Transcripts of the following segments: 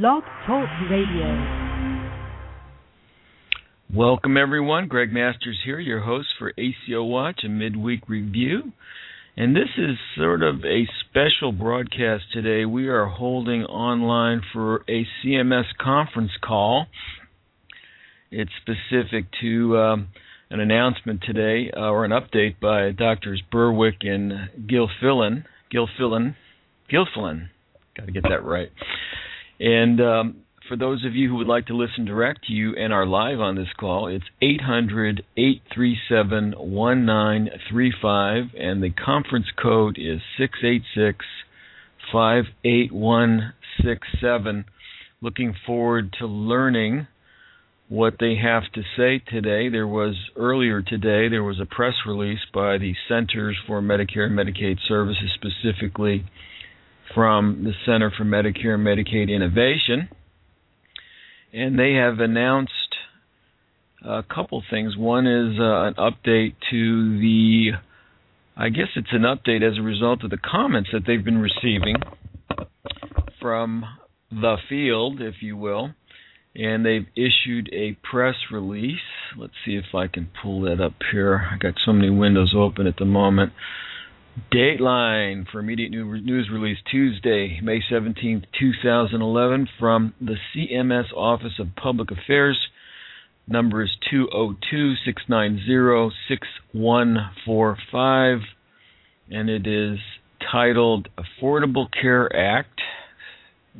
Blog Talk Radio. Welcome, everyone. Greg Masters here, your host for ACO Watch, a midweek review. And this is sort of a special broadcast today. We are holding online for a CMS conference call. It's specific to um, an announcement today, uh, or an update by Doctors Berwick and Gilfillan. Gilfillan. Gilfillan. Got to get that right. And um, for those of you who would like to listen direct to you and are live on this call, it's 800 837 1935, and the conference code is 686 58167. Looking forward to learning what they have to say today. There was earlier today, there was a press release by the Centers for Medicare and Medicaid Services, specifically from the Center for Medicare and Medicaid Innovation. And they have announced a couple things. One is uh, an update to the, I guess it's an update as a result of the comments that they've been receiving from the field, if you will. And they've issued a press release. Let's see if I can pull that up here. I got so many windows open at the moment. Dateline for immediate news release Tuesday, May 17, 2011, from the CMS Office of Public Affairs. Number is 202 690 6145, and it is titled Affordable Care Act.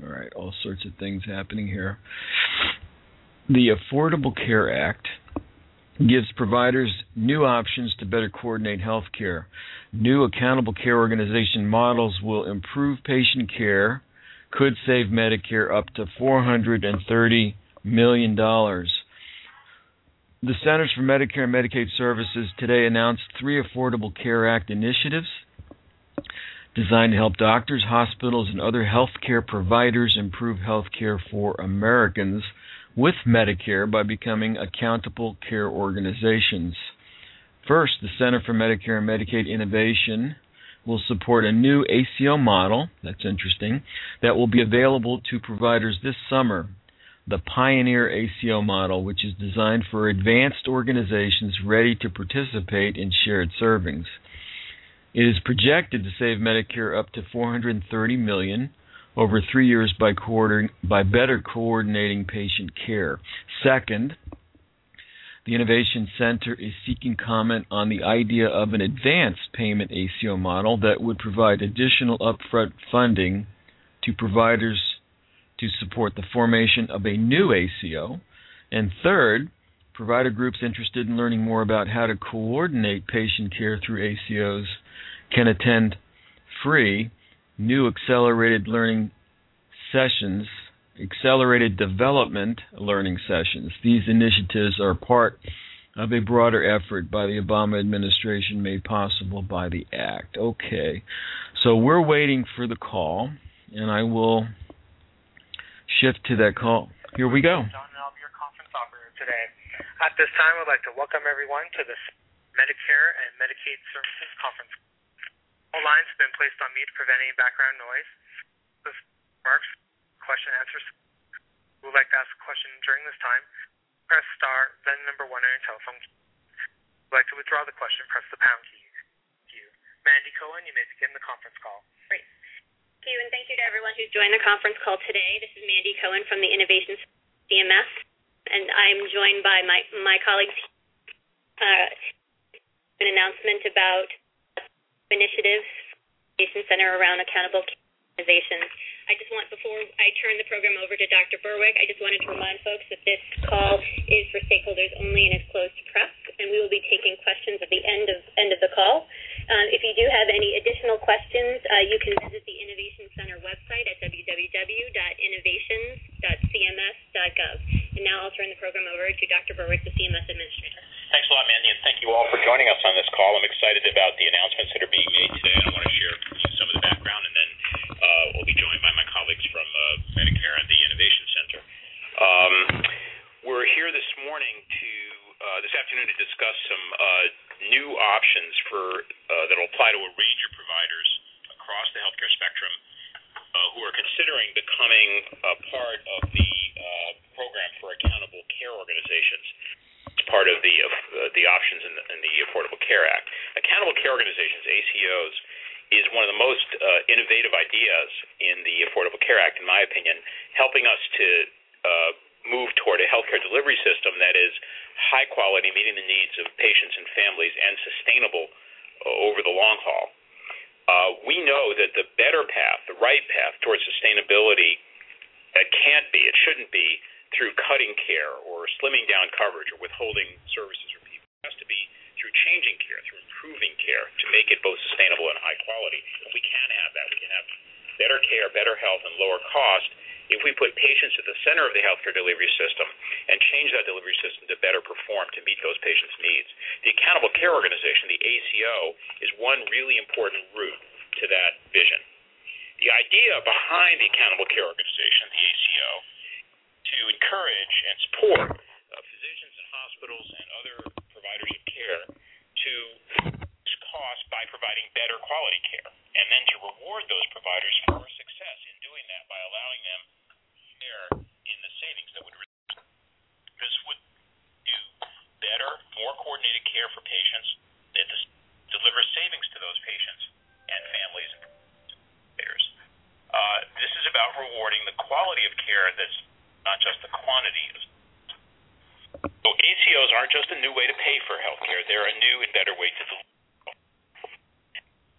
All right, all sorts of things happening here. The Affordable Care Act gives providers new options to better coordinate health care. New accountable care organization models will improve patient care, could save Medicare up to $430 million. The Centers for Medicare and Medicaid Services today announced three Affordable Care Act initiatives designed to help doctors, hospitals, and other healthcare providers improve healthcare for Americans with Medicare by becoming accountable care organizations. First, the Center for Medicare and Medicaid Innovation will support a new ACO model, that's interesting, that will be available to providers this summer. The Pioneer ACO model, which is designed for advanced organizations ready to participate in shared savings. It is projected to save Medicare up to 430 million over 3 years by by better coordinating patient care. Second, the Innovation Center is seeking comment on the idea of an advanced payment ACO model that would provide additional upfront funding to providers to support the formation of a new ACO. And third, provider groups interested in learning more about how to coordinate patient care through ACOs can attend free new accelerated learning sessions accelerated development learning sessions. These initiatives are part of a broader effort by the Obama administration made possible by the act. Okay, so we're waiting for the call, and I will shift to that call. Here we go. John, I'll be your conference operator today. At this time, I'd like to welcome everyone to this Medicare and Medicaid Services Conference. All lines have been placed on mute to prevent any background noise. This marks question and answers. Who would like to ask a question during this time, press star, then number one on your telephone. If you would like to withdraw the question, press the pound key. Thank you. Mandy Cohen, you may begin the conference call. Great. Thank you, and thank you to everyone who's joined the conference call today. This is Mandy Cohen from the Innovation CMS, and I'm joined by my, my colleagues. Uh, an announcement about initiatives, Center around accountable organizations. I just want, before I turn the program over to Dr. Berwick, I just wanted to remind folks that this call is for stakeholders only and is closed to press, and we will be taking questions at the end of end of the call. Uh, if you do have any additional questions, uh, you can visit the Innovation Center website at www.innovations.cms.gov. And now I'll turn the program over to Dr. Berwick, the CMS Administrator. Thanks a lot, Mandy, and thank you all for joining us on this call. I'm excited about the announcements that are being made today. I want to share some of the background, and then uh, we'll be joined by my colleagues from uh, Medicare and the Innovation Center. Um, we're here this morning to uh, this afternoon to discuss some uh, new options for uh, that will apply to a range of providers across the healthcare spectrum uh, who are considering considering becoming a part of the uh, program for accountable care organizations. It's part of the uh, the options in the, in the Affordable Care Act. Accountable care organizations (ACOs) is one of the most uh, innovative ideas in the Affordable Care Act, in my opinion, helping us to uh, move toward a healthcare delivery system that is high quality, meeting the needs of patients and families, and sustainable uh, over the long haul. Uh, we know that the better path, the right path towards sustainability, it can't be, it shouldn't be through cutting care or slimming down coverage or withholding services for people. It has to be through changing care, through improving care to make it both sustainable and high quality. And we can have that. We can have better care, better health, and lower cost if we put patients at the center of the healthcare delivery system and change that delivery system to better perform to meet those patients' needs. The Accountable Care Organization, the ACO, is one really important route to that vision. The idea behind the Accountable Care Organization, the ACO, to encourage and support uh, physicians hospitals and other providers of care to reduce costs by providing better quality care, and then to reward those providers for success in doing that by allowing them share in the savings that would result. This would do better, more coordinated care for patients. It delivers savings to those patients and families. Uh, this is about rewarding the quality of care that's not just the quantity of so ACOs aren't just a new way to pay for healthcare; they're a new and better way to deliver.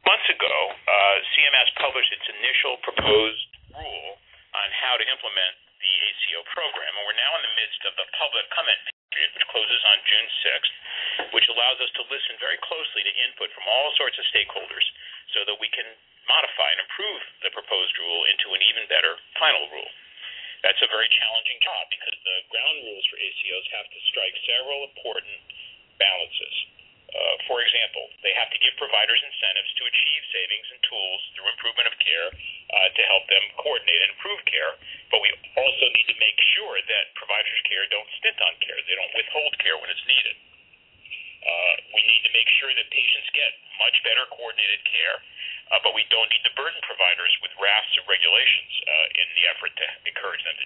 Months ago, uh, CMS published its initial proposed rule on how to implement the ACO program, and we're now in the midst of the public comment period, which closes on June 6th, which allows us to listen very closely to input from all sorts of stakeholders so that we can modify and improve the proposed rule into an even better final rule. That's a very challenging job because the ground rules for ACOs have to strike several important balances. Uh, for example, they have to give providers incentives to achieve savings and tools through improvement of care uh, to help them coordinate and improve care. But we also need to make sure that providers' care don't stint on care. They don't withhold care when it's needed. Uh, we need to make sure that patients get much better coordinated care uh, but we don't need to burden providers with rafts of regulations uh, in the effort to encourage them to.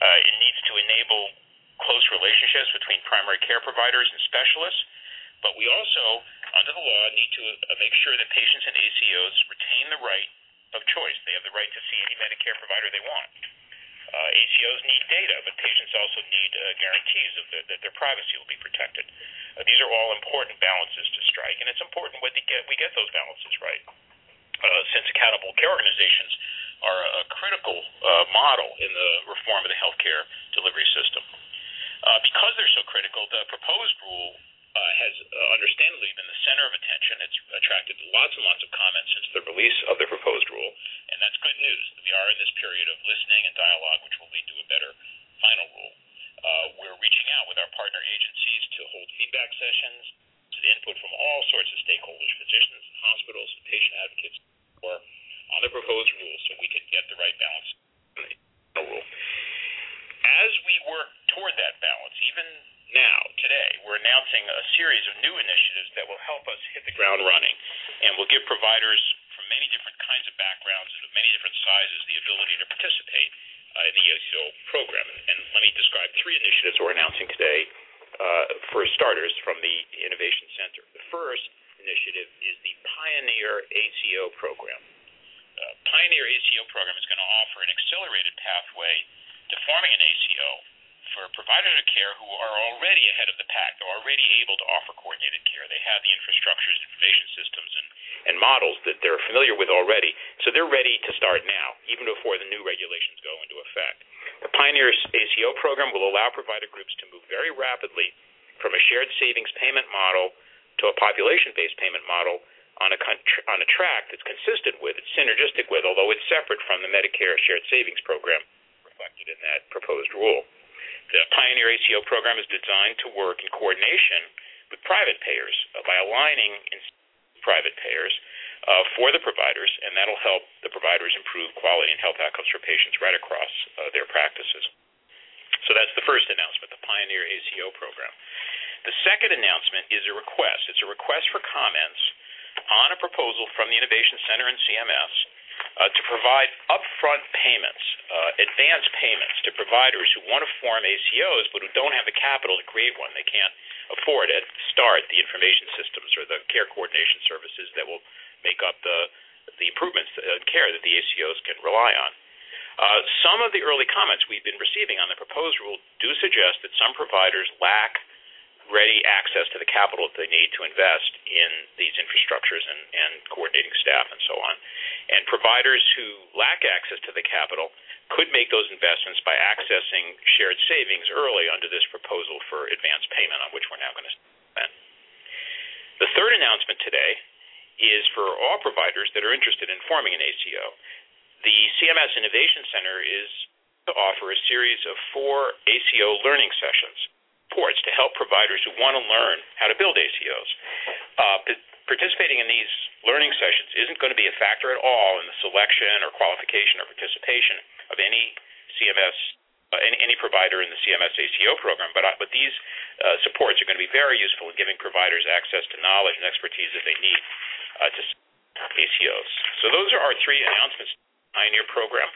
Uh, it needs to enable close relationships between primary care providers and specialists, but we also, under the law, need to uh, make sure that patients and ACOs retain the right of choice. They have the right to see any Medicare provider they want. Uh, ACOs need data, but patients also need uh, guarantees of that their privacy will be protected. Uh, these are all important balances to strike, and it's important we get, we get those balances right. Uh, since accountable care organizations are a critical uh, model in the reform of the healthcare delivery system. Uh, because they're so critical, the proposed rule uh, has uh, understandably been the center of attention. It's attracted lots and lots of comments since the release of the proposed rule, and that's good news. We are in this period of listening and dialogue, which will lead to a better final rule. Uh, we're reaching out with our partner agencies to hold feedback sessions, to the input from all sorts of stakeholders, physicians, hospitals, and patient advocates, or on the proposed rule, so we can get the right balance in the rule. As we work toward that balance, even now, today, we're announcing a series of new initiatives that will help us hit the ground running and will give providers from many different kinds of backgrounds and of many different sizes the ability to participate uh, in the ACO program. And let me describe three initiatives we're announcing today. Uh, for starters, from the Innovation Center. The first initiative is the Pioneer ACO program. Uh, Pioneer ACO program is going to offer an accelerated pathway to forming an ACO for providers of care who are already ahead of the pack. They're already able to offer coordinated care. They have the infrastructures, information systems, and, and models that they're familiar with already. So they're ready to start now, even before the new regulations go into effect. The Pioneer ACO program will allow provider groups to move very rapidly from a shared savings payment model to a population based payment model on a, on a track that's consistent with, it's synergistic with, although it's separate from the Medicare shared savings program reflected in that proposed rule. The Pioneer ACO program is designed to work in coordination with private payers uh, by aligning private payers uh, for the providers, and that'll help the providers improve quality and health outcomes for patients right across uh, their practices. So that's the first announcement, the Pioneer ACO program. The second announcement is a request. It's a request for comments on a proposal from the Innovation Center and CMS to provide upfront payments, uh, advance payments to providers who want to form ACOs but who don't have the capital to create one. They can't afford it. Start the information systems or the care coordination services that will make up the the improvements in care that the ACOs can rely on. Uh, some of the early comments we've been receiving on the proposed rule do suggest that some providers lack ready access to the capital that they need to invest in these infrastructures and, and coordinating staff and so on. And providers who lack access to the capital could make those investments by accessing shared savings early under this proposal for advance payment, on which we're now going to spend. The third announcement today is for all providers that are interested in forming an ACO. The CMS Innovation Center is to offer a series of four ACO learning sessions supports to help providers who want to learn how to build ACOs. Uh, participating in these learning sessions isn't going to be a factor at all in the selection or qualification or participation of any CMS uh, any, any provider in the CMS ACO program, but uh, but these uh, supports are going to be very useful in giving providers access to knowledge and expertise that they need uh, to ACOs. So those are our three announcements: Pioneer program,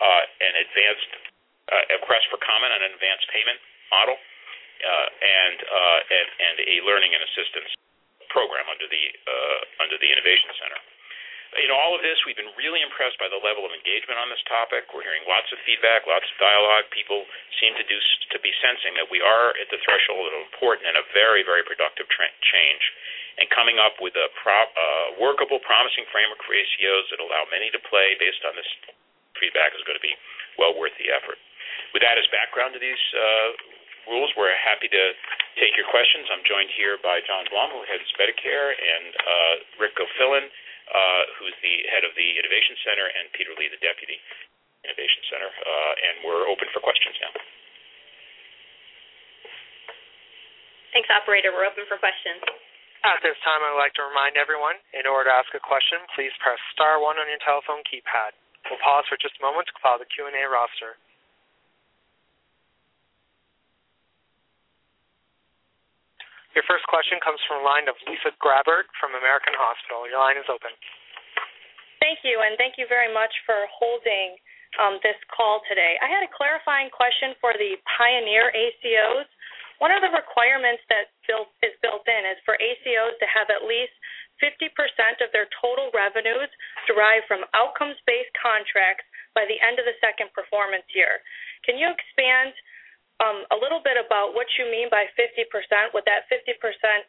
uh, an advanced uh, request for comment on an advanced payment model, and, uh, and and a learning and assistance program under the uh, under the Innovation Center. In all of this, we've been really impressed by the level of engagement on this topic. We're hearing lots of feedback, lots of dialogue. People seem to do to be sensing that we are at the threshold of important and a very, very productive tra- change, and coming up with a pro- uh, workable, promising framework for ACOs that allow many to play based on this feedback is going to be well worth the effort. With that as background to these uh, rules. We're happy to take your questions. I'm joined here by John Blum, who heads Medicare, and uh, Rick Gilfillan, uh, who's the head of the Innovation Center, and Peter Lee, the deputy Innovation Center. Uh, and we're open for questions now. Thanks, operator. We're open for questions. At this time, I would like to remind everyone, in order to ask a question, please press star one on your telephone keypad. We'll pause for just a moment to compile the Q&A roster. Your first question comes from the line of Lisa Grabert from American Hospital. Your line is open. Thank you, and thank you very much for holding um, this call today. I had a clarifying question for the Pioneer ACOs. One of the requirements that built, is built in is for ACOs to have at least 50% of their total revenues derived from outcomes based contracts by the end of the second performance year. Can you expand a little bit about what you mean by 50%. Would that 50%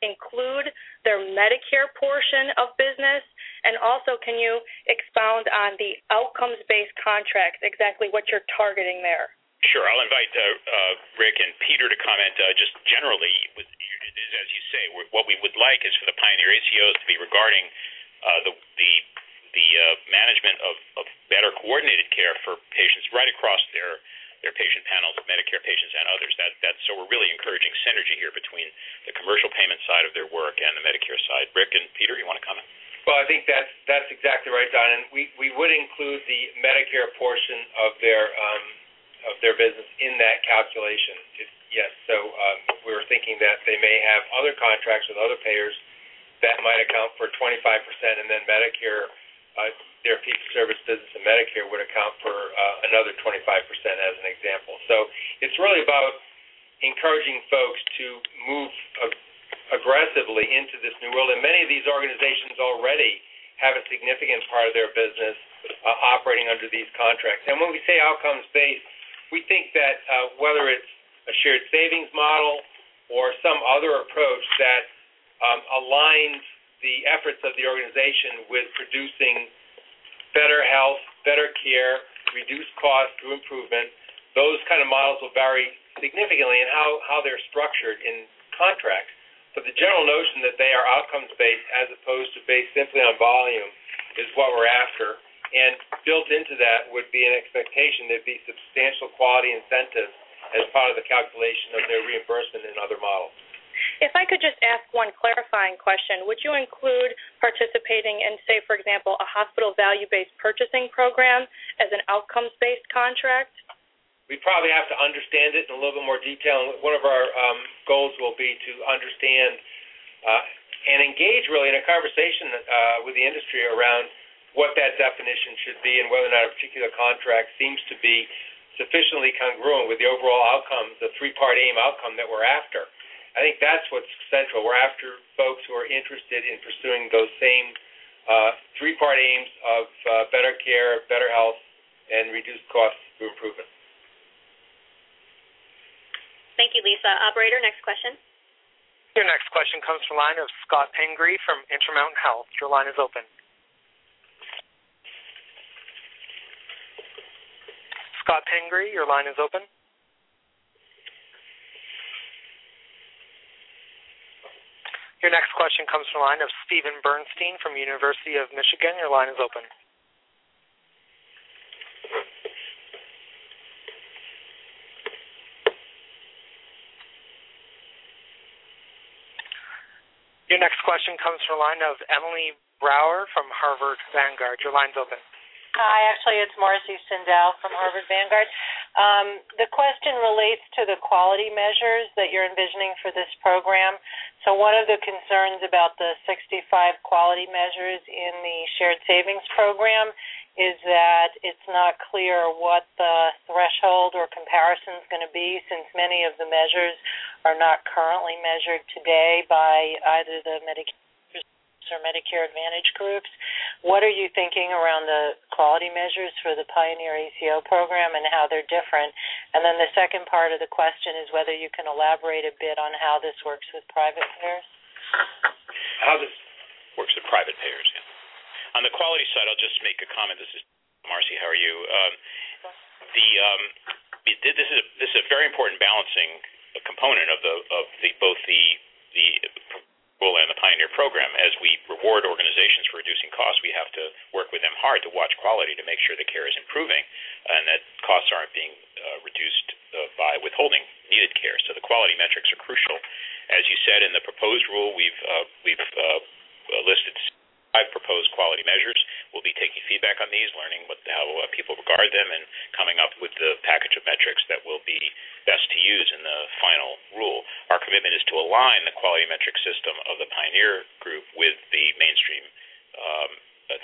include their Medicare portion of business? And also, can you expound on the outcomes based contracts, exactly what you're targeting there? Sure. I'll invite uh, uh, Rick and Peter to comment uh, just generally. As you say, what we would like is for the Pioneer ACOs to be regarding the the the management of better coordinated care for patients right across their their patient panels of Medicare patients and others. That that's so we're really encouraging synergy here between the commercial payment side of their work and the Medicare side. Rick and Peter, you want to comment? Well, I think that's that's exactly right, Don. And we we would include the Medicare portion of their um, of their business in that calculation. If, yes, so um, we were thinking that they may have other contracts with other payers that might account for 25%, and then Medicare uh, their fee-for-service business and Medicare would account for uh, another 25% as an example. So it's really about encouraging folks to move ag- aggressively into this new world. And many of these organizations already have a significant part of their business uh, operating under these contracts. And when we say outcomes-based, we think that uh, whether it's a shared savings model or some other approach that um, aligns the efforts of the organization with producing better health, better care, reduced cost through improvement. Those kind of models will vary significantly in how, how they're structured in contracts. But the general notion that they are outcomes based as opposed to based simply on volume is what we're after. And built into that would be an expectation there'd be substantial quality incentives as part of the calculation of their reimbursement in other models. If I could just ask one clarifying question, would you include participating in, say, for example, a hospital value based purchasing program as an outcomes based contract? We probably have to understand it in a little bit more detail. and One of our um, goals will be to understand uh, and engage really in a conversation uh, with the industry around what that definition should be and whether or not a particular contract seems to be sufficiently congruent with the overall outcomes, the three-part aim outcome that we're after. I think that's what's central. We're after folks who are interested in pursuing those same uh, three-part aims of uh, better care, better health, and reduced costs through improvement. Thank you, Lisa. Operator, next question. Your next question comes from the line of Scott Pingree from Intermountain Health. Your line is open. Scott Pingree, your line is open. Your next question comes from the line of Stephen Bernstein from University of Michigan. Your line is open. Your next question comes from the line of Emily Brower from Harvard Vanguard. Your line's open. Hi, actually, it's Marcy Sindel from Harvard Vanguard. Um, the question relates to the quality measures that you're envisioning for this program. So, one of the concerns about the 65 quality measures in the shared savings program is that it's not clear what the threshold or comparison is going to be since many of the measures are not currently measured today by either the Medicare or Medicare Advantage groups. What are you thinking around the quality measures for the Pioneer ACO program and how they're different? And then the second part of the question is whether you can elaborate a bit on how this works with private payers. How this works with private payers, yeah. On the quality side, I'll just make a comment. This is Marcy. How are you? Um, the um, this is a, this is a very important balancing component of the of the both the the and the Pioneer program. As we reward organizations for reducing costs, we have to work with them hard to watch quality to make sure the care is improving and that costs aren't being uh, reduced uh, by withholding needed care. So the quality metrics are crucial. As you said in the proposed rule, we've uh, we've uh, listed five proposed quality measures. We'll be taking feedback on these, learning what how uh, people regard them, and coming up with the package of metrics that will be best to use in the final rule. Our commitment is to align the quality metric system of the Pioneer Group with the mainstream um,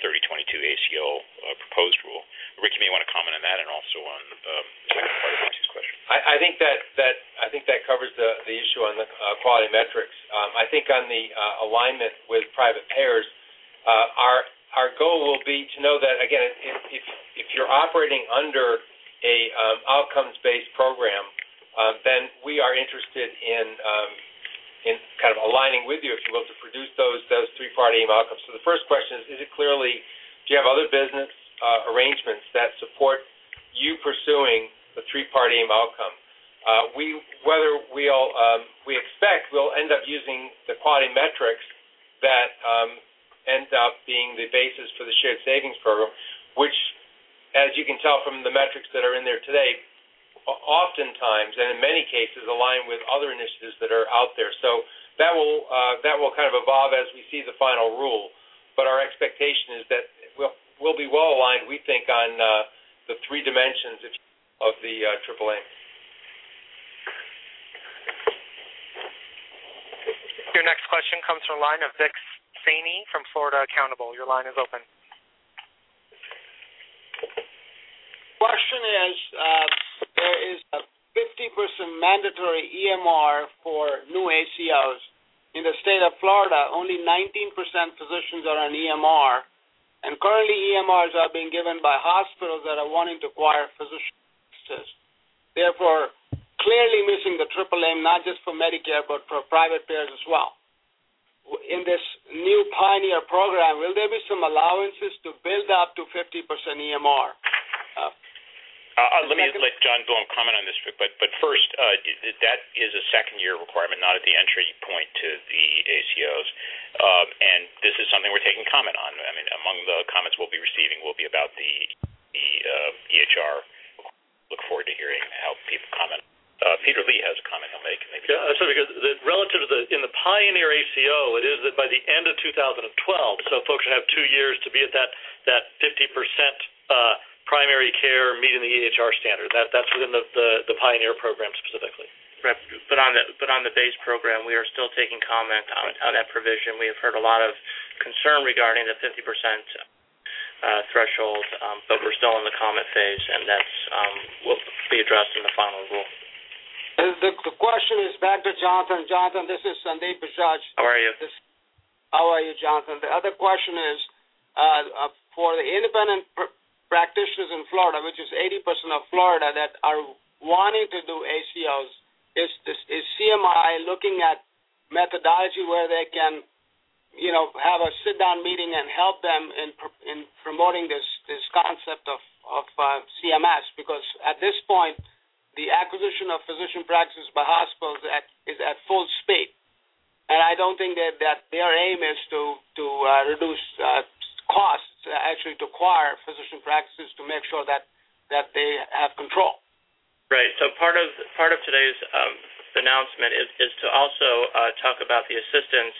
3022 ACO uh, proposed rule. Rick, you may want to comment on that, and also on um, the second part of Marcy's question. I, I think that that I think that covers the the issue on the uh, quality metrics. Um, I think on the uh, alignment with private payers. Uh, our our goal will be to know that again, if if, if you're operating under a um, outcomes-based program, uh, then we are interested in um, in kind of aligning with you, if you will, to produce those those three-part aim outcomes. So the first question is: Is it clearly? Do you have other business uh, arrangements that support you pursuing the three-part aim outcome? Uh, we whether we'll um, we expect we'll end up using the quality metrics that um, ends up being the basis for the shared savings program, which, as you can tell from the metrics that are in there today, oftentimes and in many cases align with other initiatives that are out there. So that will uh, that will kind of evolve as we see the final rule. But our expectation is that we'll we'll be well aligned. We think on uh, the three dimensions of the uh, AAA. Your next question comes from the line of Vic Saini from Florida Accountable. Your line is open. Question is, uh, there is a 50% mandatory EMR for new ACOs. In the state of Florida, only 19% physicians are on EMR, and currently EMRs are being given by hospitals that are wanting to acquire physicians. Therefore, clearly missing the triple aim, not just for Medicare, but for private payers as well in this new Pioneer program, will there be some allowances to build up to 50% EMR? Uh, uh, let me let John Blum comment on this, but but first, uh, that is a second year requirement, not at the entry point to the ACOs, um, and this is something we're taking comment on. I mean, among the comments we'll be receiving will be about the the uh, EHR. Look forward to hearing how people comment uh, Peter Lee has a comment he'll make. Maybe yeah, so because the, relative to the in the Pioneer ACO, it is that by the end of 2012, so folks should have two years to be at that that 50 percent uh, primary care meeting the EHR standard. That that's within the, the the Pioneer program specifically. Right, but on the but on the base program, we are still taking comment on, on that provision. We have heard a lot of concern regarding the 50 percent uh, threshold, um, but we're still in the comment phase, and that's um, will be addressed in the final rule. The, the question is back to Jonathan. Jonathan, this is Sandeep Bajaj. How are you? This, how are you, Jonathan? The other question is uh, uh, for the independent pr- practitioners in Florida, which is 80% of Florida that are wanting to do ACOs, is, is, is CMI looking at methodology where they can, you know, have a sit-down meeting and help them in in promoting this this concept of of uh, CMS? Because at this point, the acquisition of physician practices by hospitals at, is at full speed, and I don't think that that their aim is to to uh, reduce uh, costs, actually to acquire physician practices to make sure that that they have control. Right. So part of part of today's um, announcement is, is to also uh, talk about the assistance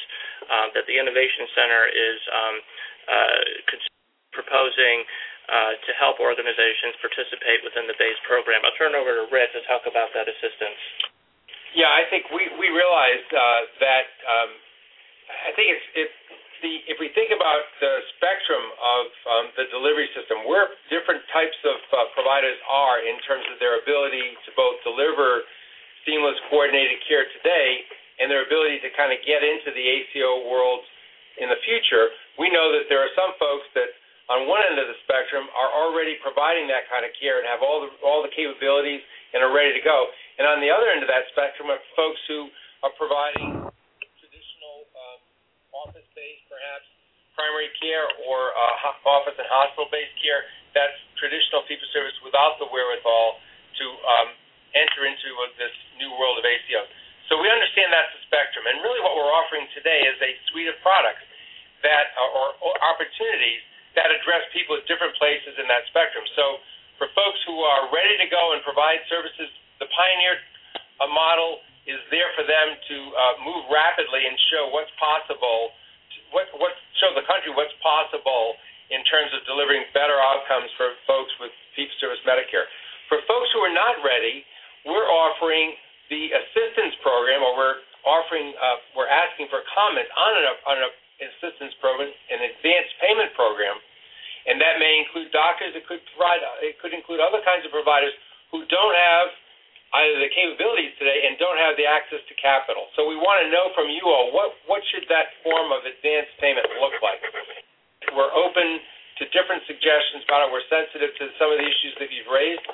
uh, that the Innovation Center is um, uh, proposing uh, to help organizations participate within the BASE program. I'll turn over to Rick to talk about that assistance. Yeah, I think we we realized uh, that um, I think it's it's the if we think about the spectrum of um, the delivery system, where different types of uh, providers are in terms of their ability to both deliver seamless coordinated care today and their ability to kind of get into the ACO world in the future, we know that there are some folks that on one end of the spectrum are already providing that kind of care and have all the all the capabilities and are ready to go. And on the other end of that spectrum are folks who are providing traditional um, office-based, perhaps primary care or uh, office and hospital-based care. That's traditional fee-for-service without the wherewithal to um, enter into this new world of ACO. So we understand that's the spectrum, and really what we're offering today is a suite of products that are, or opportunities that address people at different places in that spectrum. So for folks who are ready to go and provide services, the Pioneer uh, model is there for them to uh, move rapidly and show what's possible, what, what show the country what's possible in terms of delivering better outcomes for folks with fee-for-service Medicare. For folks who are not ready, we're offering the assistance program, or we're offering, uh, we're asking for comment on an, on an assistance program, an advanced payment program, and that may include doctors. It could provide. It could include other kinds of providers who don't have either the capabilities today and don't have the access to capital. So we want to know from you all what what should that form of advanced payment look like. We're open to different suggestions about it. We're sensitive to some of the issues that you've raised,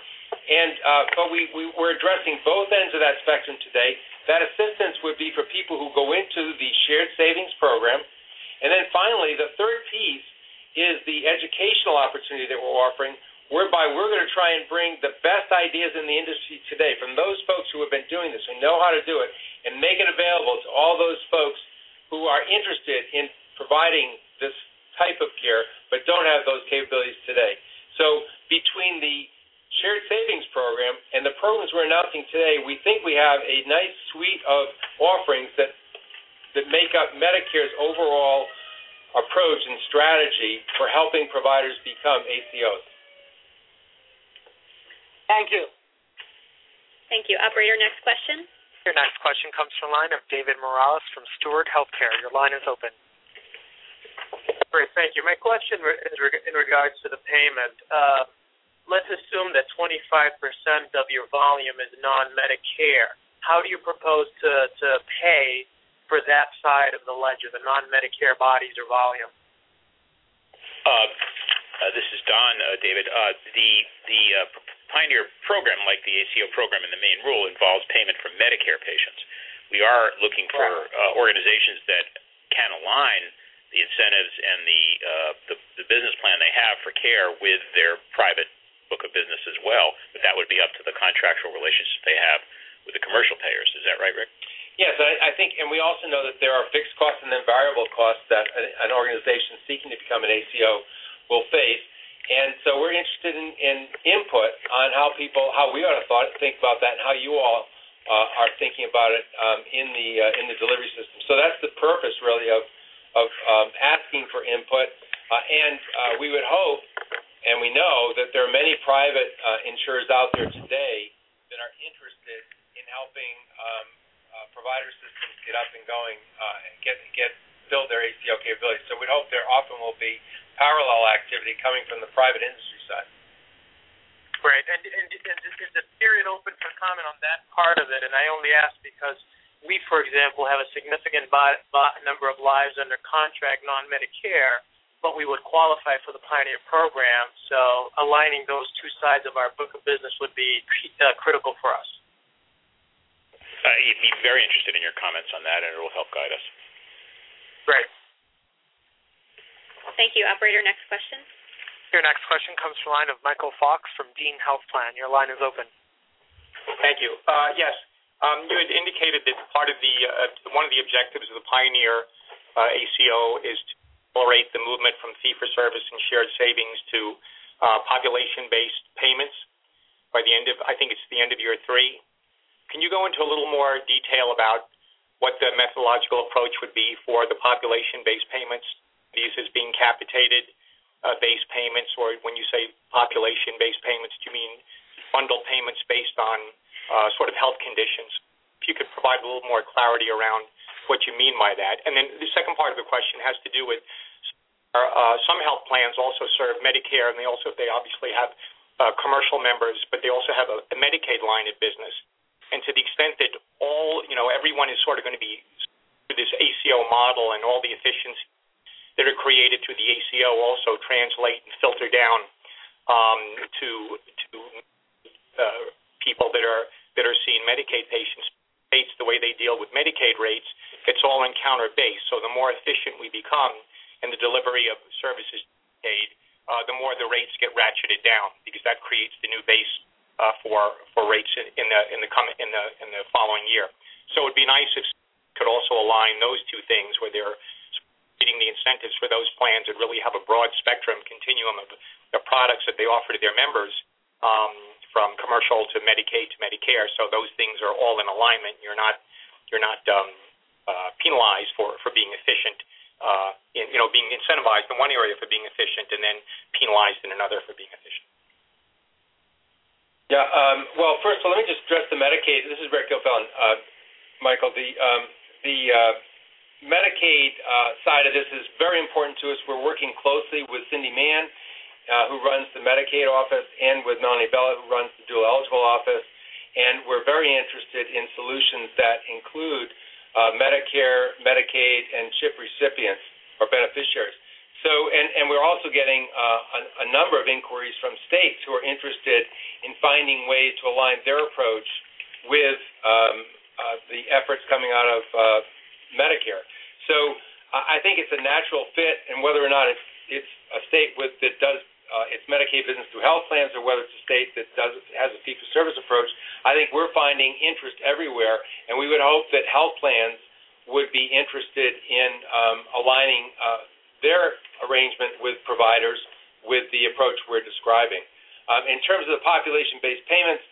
and uh, but we, we we're addressing both ends of that spectrum today. That assistance would be for people who go into the shared savings program and then finally, the third piece is the educational opportunity that we're offering, whereby we're going to try and bring the best ideas in the industry today from those folks who have been doing this, who know how to do it, and make it available to all those folks who are interested in providing this type of care but don't have those capabilities today. So between the shared savings program and the programs we're announcing today, we think we have a nice suite of offerings that that make up Medicare's overall approach and strategy for helping providers become ACOs. Thank you. Thank you. Operator, next question. Your next question comes from the line of David Morales from Steward Healthcare. Your line is open. Great, thank you. My question is in regards to the payment. Uh, let's assume that 25% of your volume is non-Medicare. How do you propose to, to pay for that side of the ledger, the non-Medicare bodies or volume? Uh, uh, this is Don, uh, David. Uh, the the uh, Pioneer program, like the ACO program in the main rule, involves payment from Medicare patients. We are looking for uh, organizations that can align the incentives and uh, the business plan they have for care with their private book of business as well. But that would be up to the contractual relationship they have with the commercial payers. Is that right, Rick? Yes, I, think, and we also know that there are fixed costs and then variable costs that an organization seeking to become an ACO will face. And so we're interested in, in input on how people, how we ought to think about that, and how you all uh, are thinking about it um, in the uh, in the delivery system. So that's the purpose, really, of of um, asking for input. Uh, and we would hope, and we know that there are many private insurers out there today that are interested in helping um, provider systems get up and going uh, and get get build their ACO capabilities. So we hope there often will be parallel activity coming from the private industry side. Great. And, and, and is the period open for comment on that part of it? And I only ask because we, for example, have a significant bi- bi- number of lives under contract, non-Medicare, but we would qualify for the Pioneer program. So aligning those two sides of our book of business would be uh, critical for us. Uh, he'd be very interested in your comments on that, and it will help guide us. Great. Thank you. Operator, next question. Your next question comes from the line of Michael Fox from Dean Health Plan. Your line is open. Thank you. Uh, yes, um, you had indicated that part of the uh, one of the objectives of the Pioneer uh, ACO is to accelerate the movement from fee-for-service and shared savings to uh, population-based payments by the end of I think it's the end of year three. Can you go into a little more detail about what the methodological approach would be for the population-based payments? These as being capitated uh, payments, or when you say population-based payments, do you mean bundle payments based on uh, sort of health conditions? If you could provide a little more clarity around what you mean by that. And then the second part of the question has to do with uh, some health plans also serve Medicare, and they also they obviously have commercial members, but they also have a Medicaid line of business. And to the extent that all you know, everyone is sort of going to be this ACO model and all the efficiency that are created through the ACO also translate and filter down um, to to uh, people that are that are seeing Medicaid patients. States the way they deal with Medicaid rates, it's all encounter based. So the more efficient we become in the delivery of services aid, uh, the more the rates get ratcheted down because that creates the new base for for rates in, the following year. So it'd be nice if could also align those two things where they're creating the incentives for those plans and really have a broad spectrum continuum of the products that they offer to their members, um, from commercial to Medicaid to Medicare. So those things are all in alignment. You're not um, uh, penalized for being efficient. Uh, you know, being incentivized in one area for being efficient, and then penalized in another for being efficient. Yeah. Um, well, first of all, let me just address the Medicaid. This is Rick Gilfillan. Uh, Michael, the um, the uh, Medicaid uh, side of this is very important to us. We're working closely with Cindy Mann, who runs the Medicaid office, and with Melanie Bella, who runs the dual eligible office. And we're very interested in solutions that include Medicare, Medicaid, and CHIP recipients or beneficiaries. So, and, and we're also getting uh, a, a number of inquiries from states who are interested in finding ways to align their approach with um, uh, the efforts coming out of uh, Medicare. So I think it's a natural fit, and whether or not it's it's a state with that does uh, its Medicaid business through health plans, or whether it's a state that does has a fee-for-service approach, I think we're finding interest everywhere, and we would hope that health plans would be interested in um, aligning uh, their arrangement with providers with the approach we're describing. Um, in terms of the population-based payments,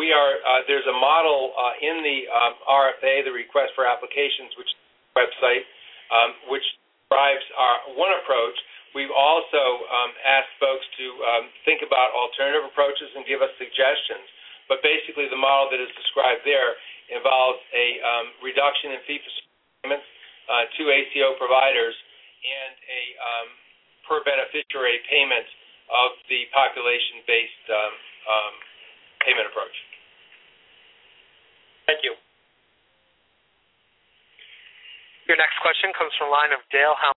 we are uh, there's a model uh, in the um, RFA, the request for applications, which website, um, which drives our one approach. We've also um, asked folks to um, think about alternative approaches and give us suggestions. But basically, the model that is described there involves a um, reduction in fee for payments uh, to ACO providers and a um, per beneficiary payment of the population-based um, um, payment approach. Thank you. Your next question comes from the line of Dale Helm